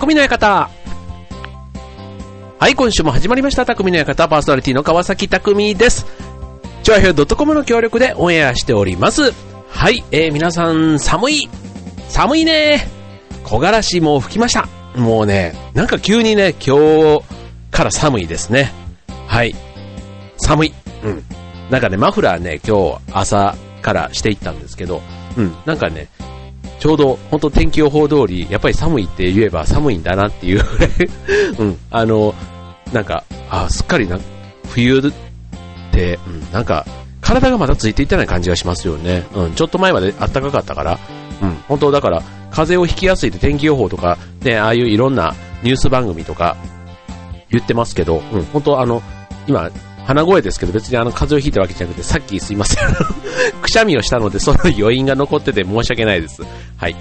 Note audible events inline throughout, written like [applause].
匠の館。はい、今週も始まりました、匠の館、パーソナリティの川崎匠です。チョアヘドットコムの協力でオンエアしております。はい、えー、皆さん、寒い寒いね木枯らしも吹きました。もうね、なんか急にね、今日から寒いですね。はい。寒い。うん。なんかね、マフラーね、今日朝からしていったんですけど、うん、なんかね、ちょうど本当天気予報通り、やっぱり寒いって言えば寒いんだなっていう。[laughs] うん、あの、なんか、あ、すっかりな、冬って、うん、なんか、体がまだついていってない感じがしますよね。うん、ちょっと前まで暖かかったから、うん、本当だから、風邪をひきやすいって天気予報とか、ね、ああいういろんなニュース番組とか言ってますけど、うん、本当あの、今、鼻声ですけど別にあの風邪をひいたわけじゃなくてさっきすいません [laughs] くしゃみをしたのでその余韻が残ってて申し訳ないです。はい。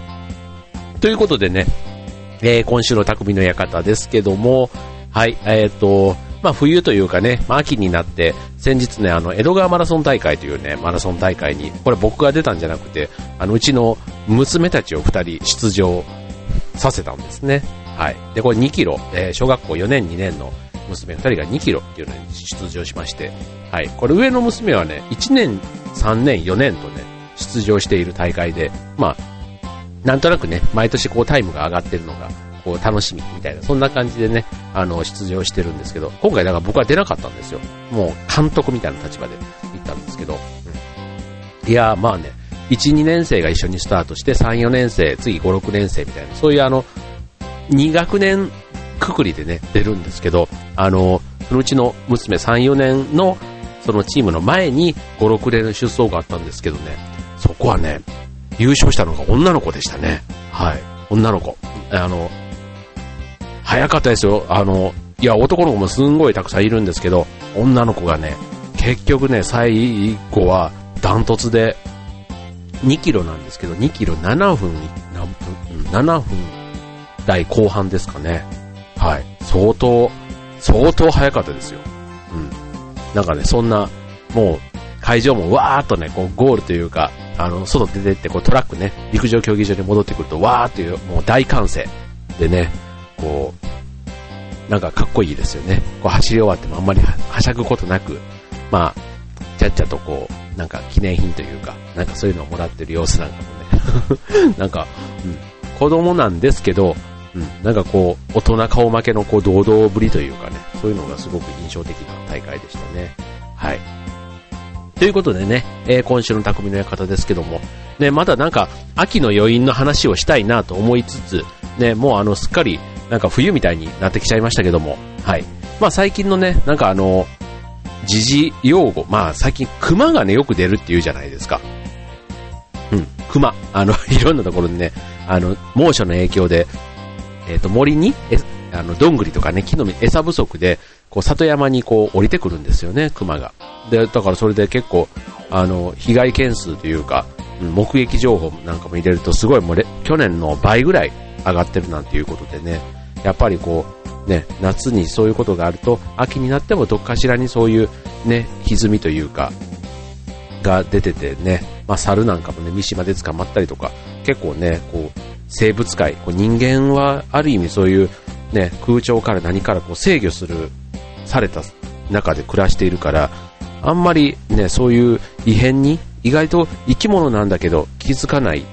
ということでね、えー、今週の匠の館ですけども、はい、えっ、ー、と、まあ冬というかね、まあ秋になって、先日ね、あの、江戸川マラソン大会というね、マラソン大会に、これ僕が出たんじゃなくて、あの、うちの娘たちを二人出場させたんですね。はい。で、これ2キロ、えー、小学校4年2年の娘2人が2キロっていうのに出場しまして、はい。これ上の娘はね、1年、3年、4年とね、出場している大会で、まあ、なんとなくね、毎年こうタイムが上がってるのが、こう楽しみみたいな、そんな感じでね、あの、出場してるんですけど、今回だから僕は出なかったんですよ。もう監督みたいな立場で行ったんですけど、うん、いやまあね、1、2年生が一緒にスタートして、3、4年生、次5、6年生みたいな、そういうあの、2学年くくりでね、出るんですけど、あの、そのうちの娘3、4年のそのチームの前に5、6年の出走があったんですけどね、そこはね、優勝したのが女の子でしたね。はい。女の子。あの、早かったですよ。あの、いや、男の子もすんごいたくさんいるんですけど、女の子がね、結局ね、最後はダントツで2キロなんですけど、2キロ7分、何分、7分台後半ですかね。はい。相当、相当早かったですよ。うん。なんかね、そんな、もう、会場もわーっとね、こう、ゴールというか、あの、外出てって、こう、トラックね、陸上競技場に戻ってくると、わーっていう、もう大歓声でね、こう、なんかかっこいいですよね。こう、走り終わってもあんまりはしゃぐことなく、まあ、ちゃっちゃとこう、なんか記念品というか、なんかそういうのをもらってる様子なんかもね、[laughs] なんか、うん、子供なんですけど、うん、なんかこう、大人顔負けのこう堂々ぶりというかね、そういうのがすごく印象的な大会でしたね。はい。ということでね、えー、今週の匠の館ですけども、ね、まだなんか秋の余韻の話をしたいなと思いつつ、ね、もうあの、すっかりなんか冬みたいになってきちゃいましたけども、はい。まあ最近のね、なんかあの、時事用語、まあ最近熊がね、よく出るって言うじゃないですか。うん、熊。あの、[laughs] いろんなところにね、あの、猛暑の影響で、えっ、ー、と、森に、え、あの、どんぐりとかね、木の実餌不足で、こう、里山にこう、降りてくるんですよね、熊が。で、だからそれで結構、あの、被害件数というか、目撃情報なんかも入れると、すごいもう去年の倍ぐらい上がってるなんていうことでね、やっぱりこう、ね、夏にそういうことがあると、秋になってもどっかしらにそういうね、歪みというか、が出ててね、まあ、猿なんかもね、三島で捕まったりとか、結構ね、こう、生物界、こう人間はある意味そういうね、空調から何からこう制御する、された中で暮らしているから、あんまりね、そういう異変に意外と生き物なんだけど気づかない、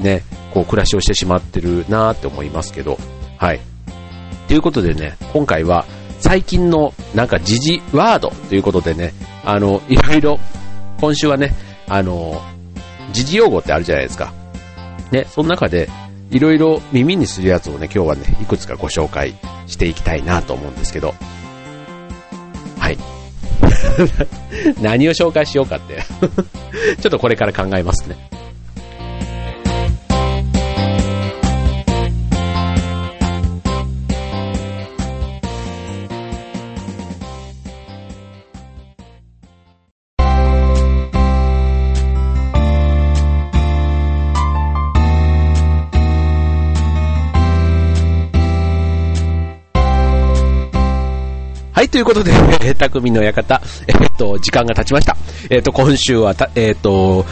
ね、こう暮らしをしてしまってるなーって思いますけど、はい。ということでね、今回は最近のなんか時事ワードということでね、あの、いろいろ、今週はね、あの、時事用語ってあるじゃないですか。ね、その中で、いろいろ耳にするやつをね、今日はね、いくつかご紹介していきたいなと思うんですけど。はい。[laughs] 何を紹介しようかって [laughs] ちょっとこれから考えますね。い、ということで、[laughs] えー、匠の館、えー、っと、時間が経ちました。えー、っと、今週はた、えっと、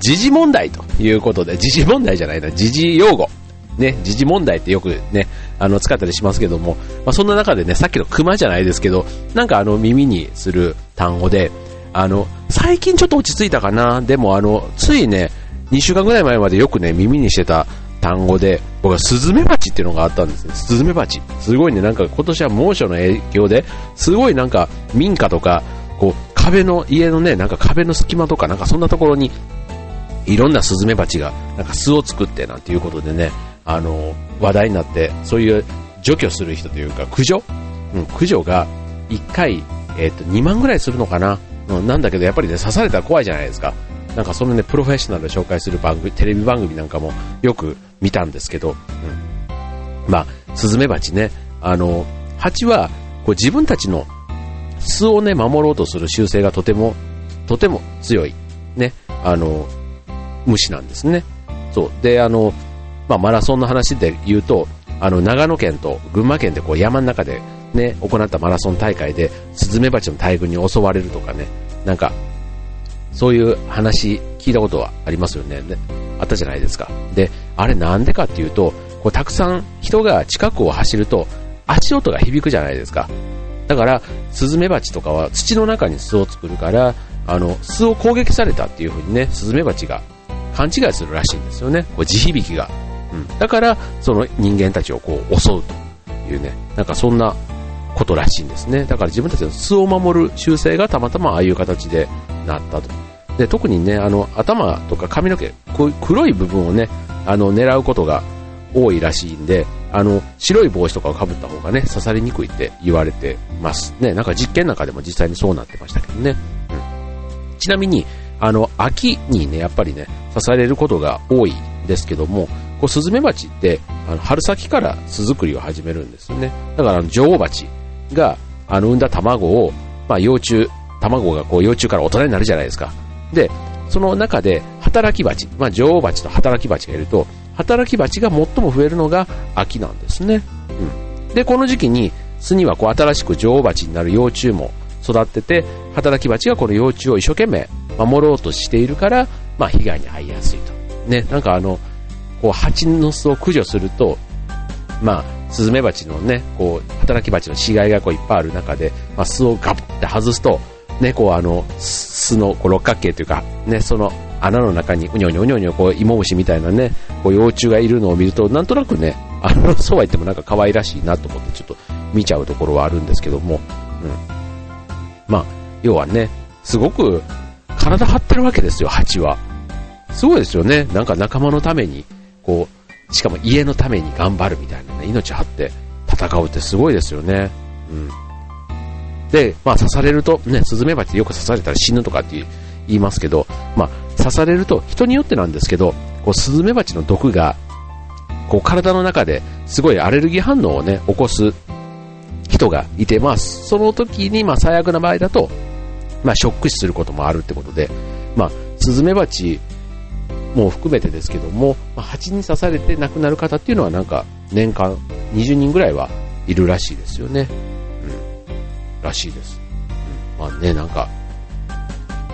時事問題ということで、時事問題じゃないな、時事用語。ね、時事問題ってよくね、あの、使ったりしますけども、まあ、そんな中でね、さっきの熊じゃないですけど、なんかあの、耳にする単語で、あの、最近ちょっと落ち着いたかな。でもあの、ついね、2週間ぐらい前までよくね、耳にしてた単語で、僕はスズメバチっていうのがあったんですね。スズメバチ。すごいね、なんか今年は猛暑の影響で、すごいなんか民家とか、こう、壁の、家のね、なんか壁の隙間とか、なんかそんなところに、いろんなスズメバチが、なんか巣を作ってなんていうことでね、あの、話題になって、そういう除去する人というか、駆除？うん、駆除が1回、えっ、ー、と、2万ぐらいするのかな？うん、なんだけど、やっぱりね、刺されたら怖いじゃないですか。なんかそのね、プロフェッショナルで紹介する番組、テレビ番組なんかもよく見たんですけど、うん。まあ、スズメバチね、あの、蜂は、こう自分たちの巣をね、守ろうとする習性がとても、とても強い、ね、あの、虫なんですね。そう。で、あの、まあ、マラソンの話で言うと、あの、長野県と群馬県でこう山の中でね、行ったマラソン大会で、スズメバチの大群に襲われるとかね、なんか、そういう話聞いたことはありますよね。ねあったじゃないですか。で、あれなんでかっていうと、こうたくさん人が近くを走ると足音が響くじゃないですか。だから、スズメバチとかは土の中に巣を作るから、あの、巣を攻撃されたっていう風にね、スズメバチが勘違いするらしいんですよね。こう地響きが。うん。だから、その人間たちをこう襲うというね、なんかそんなことらしいんですね。だから自分たちの巣を守る習性がたまたまああいう形でなったと。で、特にね、あの、頭とか髪の毛、こういう黒い部分をね、あの、狙うことが多いらしいんで、あの、白い帽子とかをかぶった方がね、刺されにくいって言われてますね。なんか実験なんかでも実際にそうなってましたけどね。うん。ちなみに、あの、秋にね、やっぱりね、刺されることが多いんですけども、こう、スズメバチって、あの、春先から巣作りを始めるんですよね。だからあの、女王蜂が、あの、産んだ卵を、まあ、幼虫、卵がこう、幼虫から大人になるじゃないですか。で、その中で働き蜂、まあ、女王蜂と働き蜂がいると、働き蜂が最も増えるのが秋なんですね。うん。で、この時期に巣にはこう新しく女王蜂になる幼虫も育ってて、働き蜂がこの幼虫を一生懸命守ろうとしているから、まあ、被害に遭いやすいと。ね、なんかあの、こう蜂の巣を駆除すると、まあ、スズメバチのね、こう、働き蜂の死骸がこういっぱいある中で、まあ、巣をガブって外すと、ね、こうあの、巣のこう六角形というか、ね、その穴の中にうにょうにょうにょうにょこう芋虫みたいなね、こう幼虫がいるのを見ると、なんとなくね、あの、[laughs] そうは言ってもなんか可愛らしいなと思ってちょっと見ちゃうところはあるんですけども、うん。まあ、要はね、すごく体張ってるわけですよ、蜂は。すごいですよね。なんか仲間のために、こう、しかも家のために頑張るみたいなね、命張って戦うってすごいですよね。うん。で、まあ刺されると、ね、スズメバチよく刺されたら死ぬとかって言いますけど、まあ刺されると人によってなんですけど、こうスズメバチの毒が、こう体の中ですごいアレルギー反応をね、起こす人がいて、まあその時にまあ最悪な場合だと、まあショック死することもあるってことで、まあスズメバチも含めてですけども、まあ、蜂に刺されて亡くなる方っていうのはなんか年間20人ぐらいはいるらしいですよね。らしいです。うん、まあね、なんか、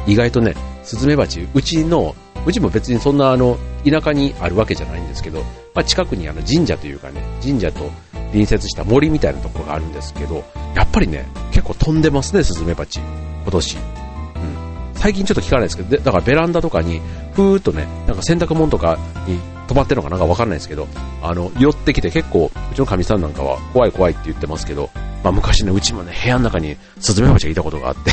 意外とね、スズメバチ、うちの、うちも別にそんなあの、田舎にあるわけじゃないんですけど、まあ、近くにあの神社というかね、神社と隣接した森みたいなところがあるんですけど、やっぱりね、結構飛んでますね、スズメバチ。今年。うん。最近ちょっと聞かないですけど、だからベランダとかに、ふーっとね、なんか洗濯物とかに止まってるのかなんかわかんないですけど、あの、寄ってきて結構、うちのかみさんなんかは怖い怖いって言ってますけど、まあ昔ね、うちもね、部屋の中にスズメバチがいたことがあって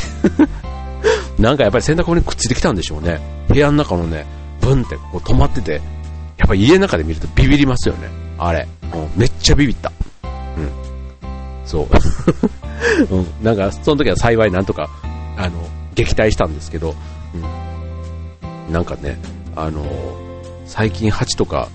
[laughs] なんかやっぱり洗濯物にくっついてきたんでしょうね。部屋の中のね、ブンってこう止まってて、やっぱり家の中で見るとビビりますよね。あれ。もうめっちゃビビった。うん。そう。[laughs] うん。なんか、その時は幸いなんとか、あの、撃退したんですけど、うん。なんかね、あの、最近蜂とか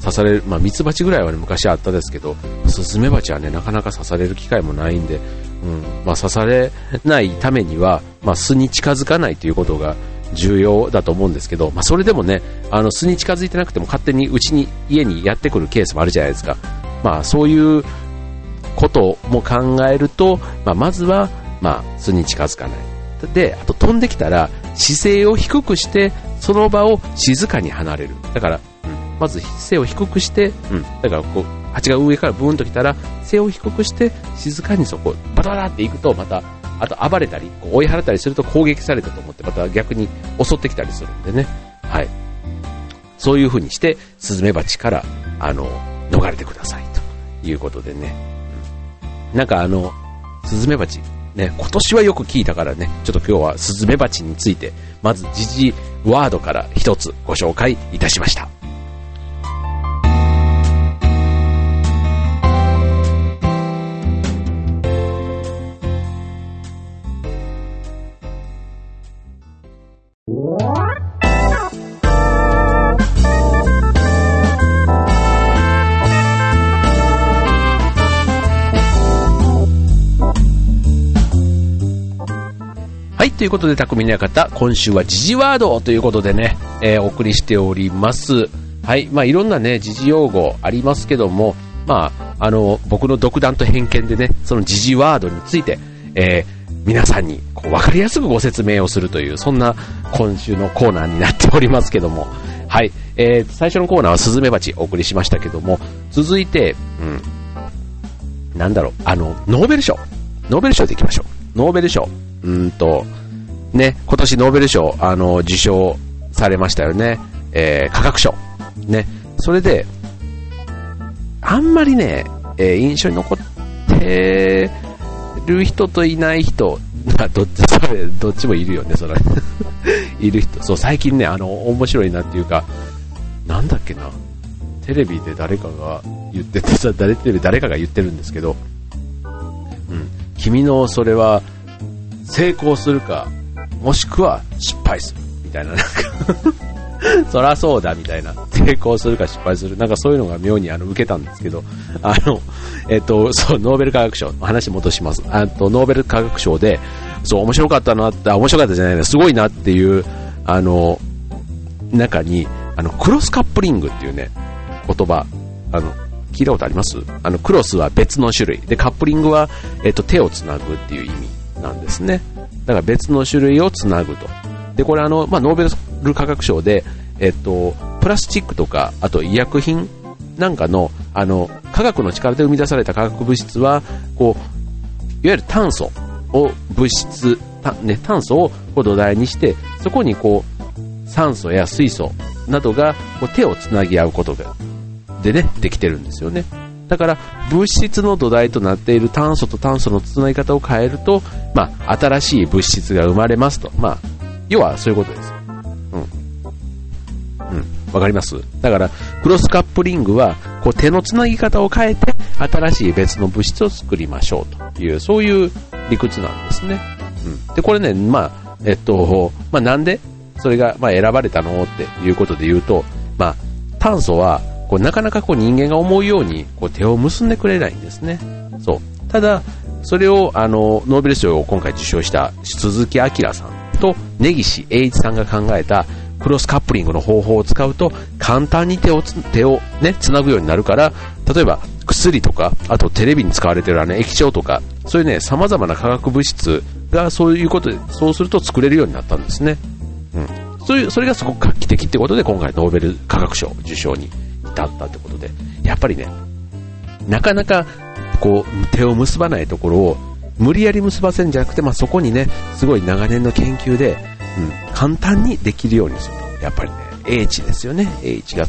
刺される、まあ、ミツバチぐらいはね、昔あったですけど、スズメバチはね、なかなか刺される機会もないんで、うん、まあ、刺されないためには、まあ、巣に近づかないということが重要だと思うんですけど、まあ、それでもね、あの、巣に近づいてなくても勝手にうちに、家にやってくるケースもあるじゃないですか。まあ、そういうことも考えると、まあ、まずは、まあ、巣に近づかない。で、あと飛んできたら、姿勢を低くして、その場を静かに離れる。だから、うん、まず背を低くして、うん、だからこう、蜂が上からブーンと来たら、背を低くして、静かにそこ、バタバタって行くと、また、あと暴れたり、こう追い払ったりすると攻撃されたと思って、また逆に襲ってきたりするんでね。はい。そういう風にして、スズメバチから、あの、逃れてください、ということでね。なんかあの、スズメバチ、ね、今年はよく聞いたからね、ちょっと今日はスズメバチについて、まず時事ワードから一つご紹介いたしました。ということで、匠の館、今週は時事ワードということでね、えー、お送りしております。はい。まあ、いろんなね、時事用語ありますけども、まあ、あの、僕の独断と偏見でね、その時事ワードについて、えー、皆さんにこう分かりやすくご説明をするという、そんな今週のコーナーになっておりますけども、はい。えー、最初のコーナーはスズメバチお送りしましたけども、続いて、うん、なんだろう、あの、ノーベル賞。ノーベル賞でいきましょう。ノーベル賞。うんと、ね、今年ノーベル賞、あの、受賞されましたよね。えー、科学賞。ね。それで、あんまりね、えー、印象に残ってる人といない人、どっち、それ、どっちもいるよね、それ。[laughs] いる人。そう、最近ね、あの、面白いなっていうか、なんだっけな。テレビで誰かが言っててさ、[laughs] 誰テレビ誰かが言ってるんですけど、うん、君のそれは成功するかもしくは失敗する。みたいな、なんか [laughs] そらそうだみたいな、成功するか失敗する、なんかそういうのが妙にあの受けたんですけど、あの、えっと、そう、ノーベル化学賞、話戻します。あと、ノーベル化学賞で、そう、面白かったなって、面白かったじゃないな、すごいなっていう、あの、中に、あの、クロスカップリングっていうね、言葉、あの、聞いたことあります？あの、クロスは別の種類。で、カップリングは、えっと、手をつなぐっていう意味なんですね。だから別の種類をつなぐと。で、これあの、まあ、ノーベル化学賞で、えっと、プラスチックとか、あと医薬品なんかの、あの、科学の力で生み出された化学物質は、こう、いわゆる炭素を物質、ね、炭素を土台にして、そこにこう、酸素や水素などがこう手をつなぎ合うことでね、できてるんですよね。だから物質の土台となっている炭素と炭素のつなぎ方を変えると、まあ、新しい物質が生まれますと。まあ、要はそういうことです。うん。うん。わかります？だから、クロスカップリングは、こう手のつなぎ方を変えて、新しい別の物質を作りましょうという、そういう理屈なんですね。うん。で、これね、まあ、えっと、まあ、なんでそれが、ま、選ばれたの？っていうことで言うと、まあ、炭素は、こうなかなかこう人間が思うようにこう手を結んでくれないんですね。そう。ただ、それをあのノーベル賞を今回受賞した鈴木明さんと根岸英一さんが考えたクロスカップリングの方法を使うと簡単に手を手をね、つなぐようになるから、例えば薬とか、あとテレビに使われてるあの液晶とか、そういうね、様々な化学物質がそういうことで、そうすると作れるようになったんですね。うん。そういう、それがすごく画期的ってことで今回ノーベル化学賞受賞にだったってことで、やっぱりね、なかなかこう手を結ばないところを無理やり結ばせるんじゃなくて、まあ、そこにね、すごい長年の研究で、うん、簡単にできるようにすると。やっぱりね、英知ですよね。英知が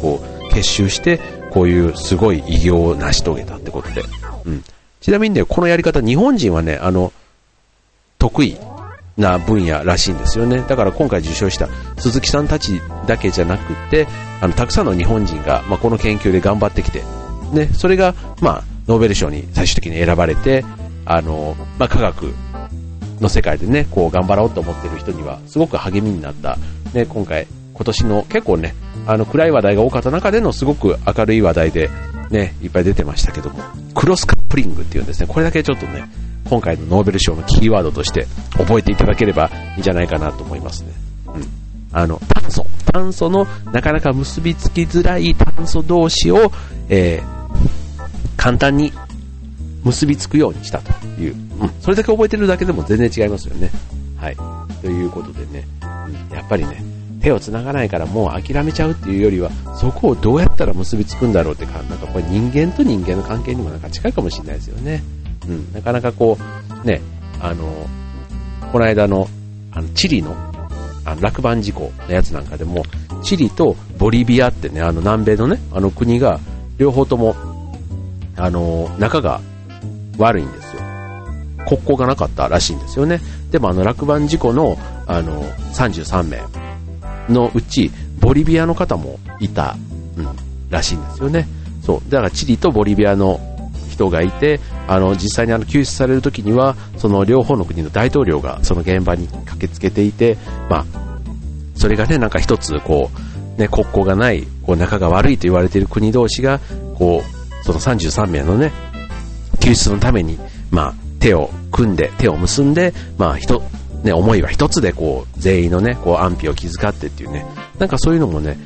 こう結集して、こういうすごい偉業を成し遂げたってことで。うん。ちなみにね、このやり方、日本人はね、あの、得意な分野らしいんですよね。だから今回受賞した鈴木さんたちだけじゃなくて、あの、たくさんの日本人が、まあ、この研究で頑張ってきて、ね、それが、まあ、ノーベル賞に最終的に選ばれて、あの、まあ、科学の世界でね、こう頑張ろうと思ってる人には、すごく励みになった、ね、今回、今年の結構ね、あの、暗い話題が多かった中でのすごく明るい話題で、ね、いっぱい出てましたけども、クロスカップリングっていうんですね、これだけちょっとね、今回のノーベル賞のキーワードとして覚えていただければいいんじゃないかなと思いますね。うん。あの、炭素。炭素のなかなか結びつきづらい炭素同士を、えー、簡単に結びつくようにしたという。うん。それだけ覚えてるだけでも全然違いますよね。はい。ということでね、うん、やっぱりね、手を繋がないからもう諦めちゃうっていうよりは、そこをどうやったら結びつくんだろうってか、なんかこれ人間と人間の関係にもなんか近いかもしれないですよね。うん、なかなかこう、ね、あの、この間の、あの、チリの、あの、落盤事故のやつなんかでも、チリとボリビアってね、あの南米のね、あの国が、両方とも、あの、仲が悪いんですよ。国交がなかったらしいんですよね。でもあの落盤事故の、あの、33名のうち、ボリビアの方もいた、うん、らしいんですよね。そう。だからチリとボリビアの人がいて、あの、実際にあの救出される時には、その両方の国の大統領がその現場に駆けつけていて、まあ、それがね、なんか一つ、こう、ね、国交がない、こう、仲が悪いと言われている国同士が、こう、その33名のね、救出のために、まあ、手を組んで、手を結んで、まあ、人、ね、思いは一つで、こう、全員のね、こう、安否を気遣ってっていうね、なんかそういうのもね、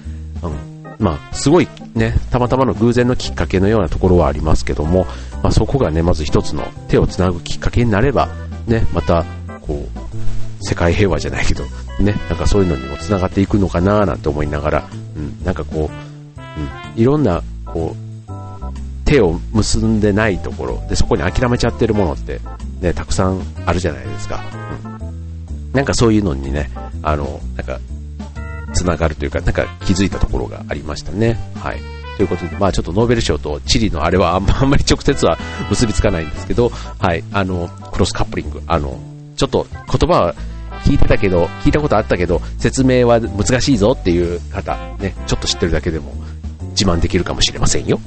うん、まあ、すごいね、たまたまの偶然のきっかけのようなところはありますけども、まあ、そこがね、まず一つの手をつなぐきっかけになれば、ね、また、こう、世界平和じゃないけど、ね、なんかそういうのにも繋がっていくのかななんて思いながら、うん、なんかこう、うん、いろんな、こう、手を結んでないところでそこに諦めちゃってるものってね、たくさんあるじゃないですか。うん。なんかそういうのにね、あの、なんか、繋がるというか、なんか気づいたところがありましたね。はい。ということで、まあちょっとノーベル賞とチリのあれはあんまあんまり直接は結びつかないんですけど、はい、あの、クロスカップリング、あの、ちょっと言葉は聞いてたけど、聞いたことあったけど、説明は難しいぞっていう方、ね、ちょっと知ってるだけでも自慢できるかもしれませんよ。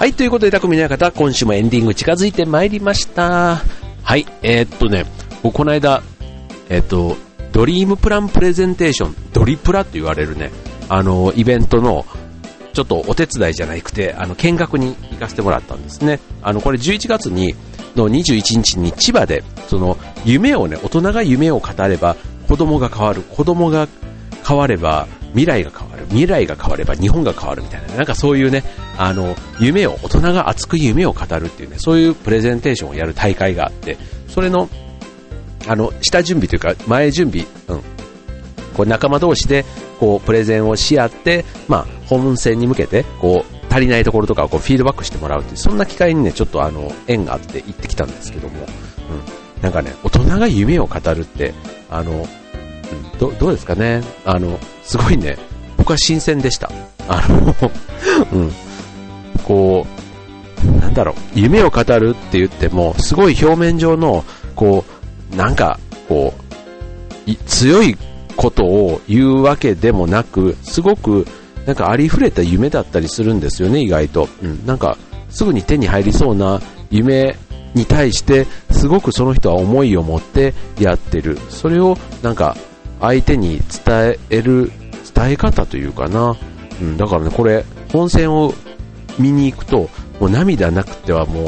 はい、ということで、匠の館、今週もエンディング近づいてまいりました。はい、えー、っとね、この間、えー、っと、ドリームプランプレゼンテーション、ドリプラって言われるね、あの、イベントの、ちょっとお手伝いじゃなくて、あの、見学に行かせてもらったんですね。あの、これ11月に、の21日に千葉で、その、夢をね、大人が夢を語れば、子供が変わる、子供が変われば、未来が変わる、未来が変われば日本が変わるみたいな、なんかそういうね、あの、夢を、大人が熱く夢を語るっていうね、そういうプレゼンテーションをやる大会があって、それの、あの、下準備というか、前準備、うん。こう仲間同士で、こう、プレゼンをし合って、まあ、本戦に向けて、こう、足りないところとかをこうフィードバックしてもらうっていう、そんな機会にね、ちょっとあの、縁があって行ってきたんですけども、うん。なんかね、大人が夢を語るって、あの、ど、どうですかね？あの、すごいね、僕は新鮮でした。あの [laughs] うん。こう、なんだろう、夢を語るって言っても、すごい表面上の、こう、なんか、こう、強いことを言うわけでもなく、すごく、なんかありふれた夢だったりするんですよね、意外と。うん、なんか、すぐに手に入りそうな夢に対して、すごくその人は思いを持ってやってる。それを、なんか、相手に伝える、伝え方というかな。うん、だからね、これ、本戦を見に行くと、もう涙なくてはもう、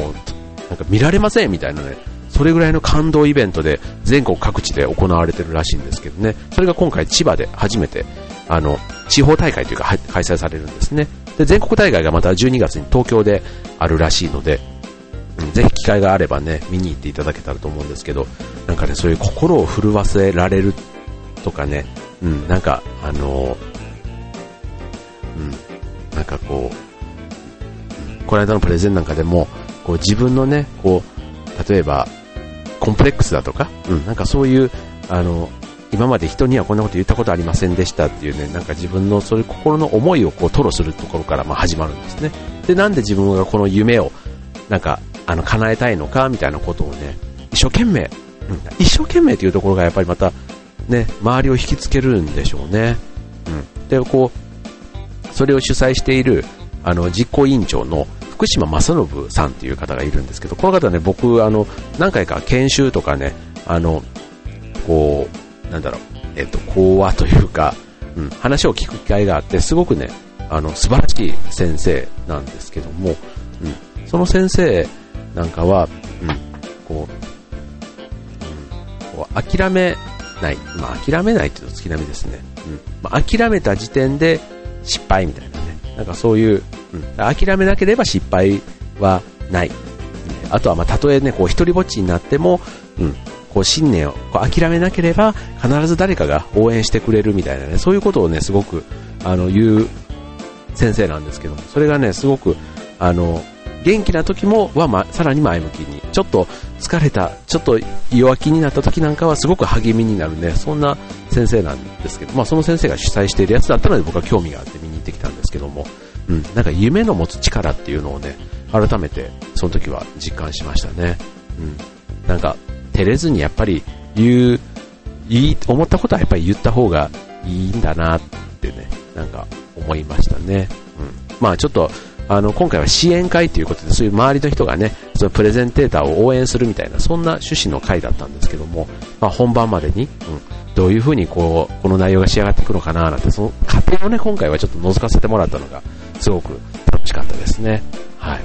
なんか見られませんみたいなね、それぐらいの感動イベントで全国各地で行われてるらしいんですけどね、それが今回千葉で初めて、あの、地方大会というか開催されるんですね。で、全国大会がまた12月に東京であるらしいので、うん、ぜひ機会があればね、見に行っていただけたらと思うんですけど、なんかね、そういう心を震わせられるとかね、うん、なんか、あのうん、なんかこう、この間のプレゼンなんかでも、こう自分のね、こう、例えば、コンプレックスだとか、うん、なんかそういう、あの、今まで人にはこんなこと言ったことありませんでしたっていうね、なんか自分のそういう心の思いをこう吐露するところからま始まるんですね。で、なんで自分がこの夢を、なんか、あの、叶えたいのかみたいなことをね、一生懸命、うん、一生懸命というところがやっぱりまた、ね、周りを引きつけるんでしょうね。うん。で、こう、それを主催している、あの、実行委員長の福島正信さんっていう方がいるんですけど、この方ね、僕、あの、何回か研修とかね、あの、こう、なんだろう、えっと、講話というか、うん、話を聞く機会があって、すごくね、あの、素晴らしい先生なんですけども、うん、その先生なんかは、うん、こう、うん、こう諦めない。まあ、諦めないっていうと月並みですね。うん。まあ、諦めた時点で失敗みたいなね。なんかそういう、うん。諦めなければ失敗はない。あとは、まあ、たとえね、こう、一人ぼっちになっても、うん。こう、信念をこう諦めなければ、必ず誰かが応援してくれるみたいなね、そういうことをね、すごく、あの、言う先生なんですけども、それがね、すごく、あの、元気な時もは、ま、さらに前向きに、ちょっと疲れた、ちょっと弱気になった時なんかはすごく励みになるね、そんな先生なんですけど、まあその先生が主催しているやつだったので僕は興味があって見に行ってきたんですけども、うん、なんか夢の持つ力っていうのをね、改めてその時は実感しましたね。うん。なんか、照れずにやっぱり言う、いい、思ったことはやっぱり言った方がいいんだなってね、なんか思いましたね。うん。まあちょっと、あの、今回は支援会ということで、そういう周りの人がね、そのプレゼンテーターを応援するみたいな、そんな趣旨の会だったんですけども、まあ、本番までに、うん、どういう風にこう、この内容が仕上がっていくのかななんて、その過程をね、今回はちょっと覗かせてもらったのが、すごく楽しかったですね。はい。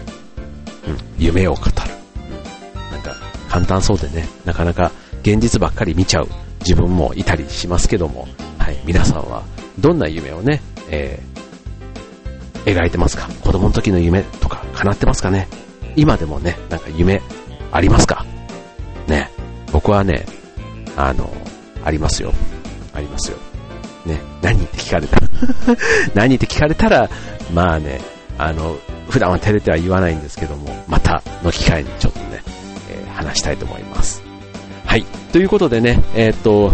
うん、夢を語る。うん、なんか、簡単そうでね、なかなか現実ばっかり見ちゃう自分もいたりしますけども、はい、皆さんはどんな夢をね、えー描いてますか？子供の時の夢とか叶ってますかね？今でもね、なんか夢ありますか？ね。僕はね、あの、ありますよ。ありますよ。ね。何って聞かれたら [laughs] 何って聞かれたら、まあね、あの、普段は照れては言わないんですけども、またの機会にちょっとね、えー、話したいと思います。はい。ということでね、えー、っと、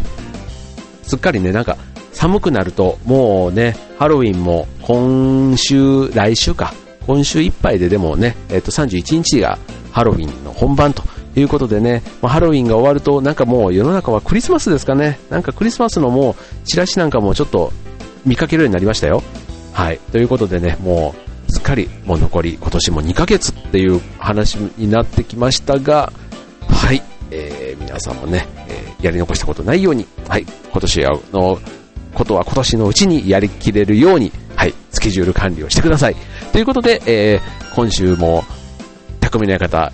すっかりね、なんか、寒くなると、もうね、ハロウィンも今週、来週か、今週いっぱいででもね、えっと31日がハロウィンの本番ということでね、まハロウィンが終わるとなんかもう世の中はクリスマスですかね。なんかクリスマスのもうチラシなんかもちょっと見かけるようになりましたよ。はい。ということでね、もうすっかりもう残り今年も2ヶ月っていう話になってきましたが、はい。えー、皆さんもね、えー、やり残したことないように、はい。今年のことは今年のうちにやりきれるように、はい、スケジュール管理をしてください。ということで、えー、今週も、匠の館、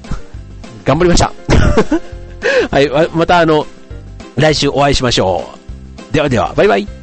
頑張りました。[laughs] はい、またあの、来週お会いしましょう。ではでは、バイバイ。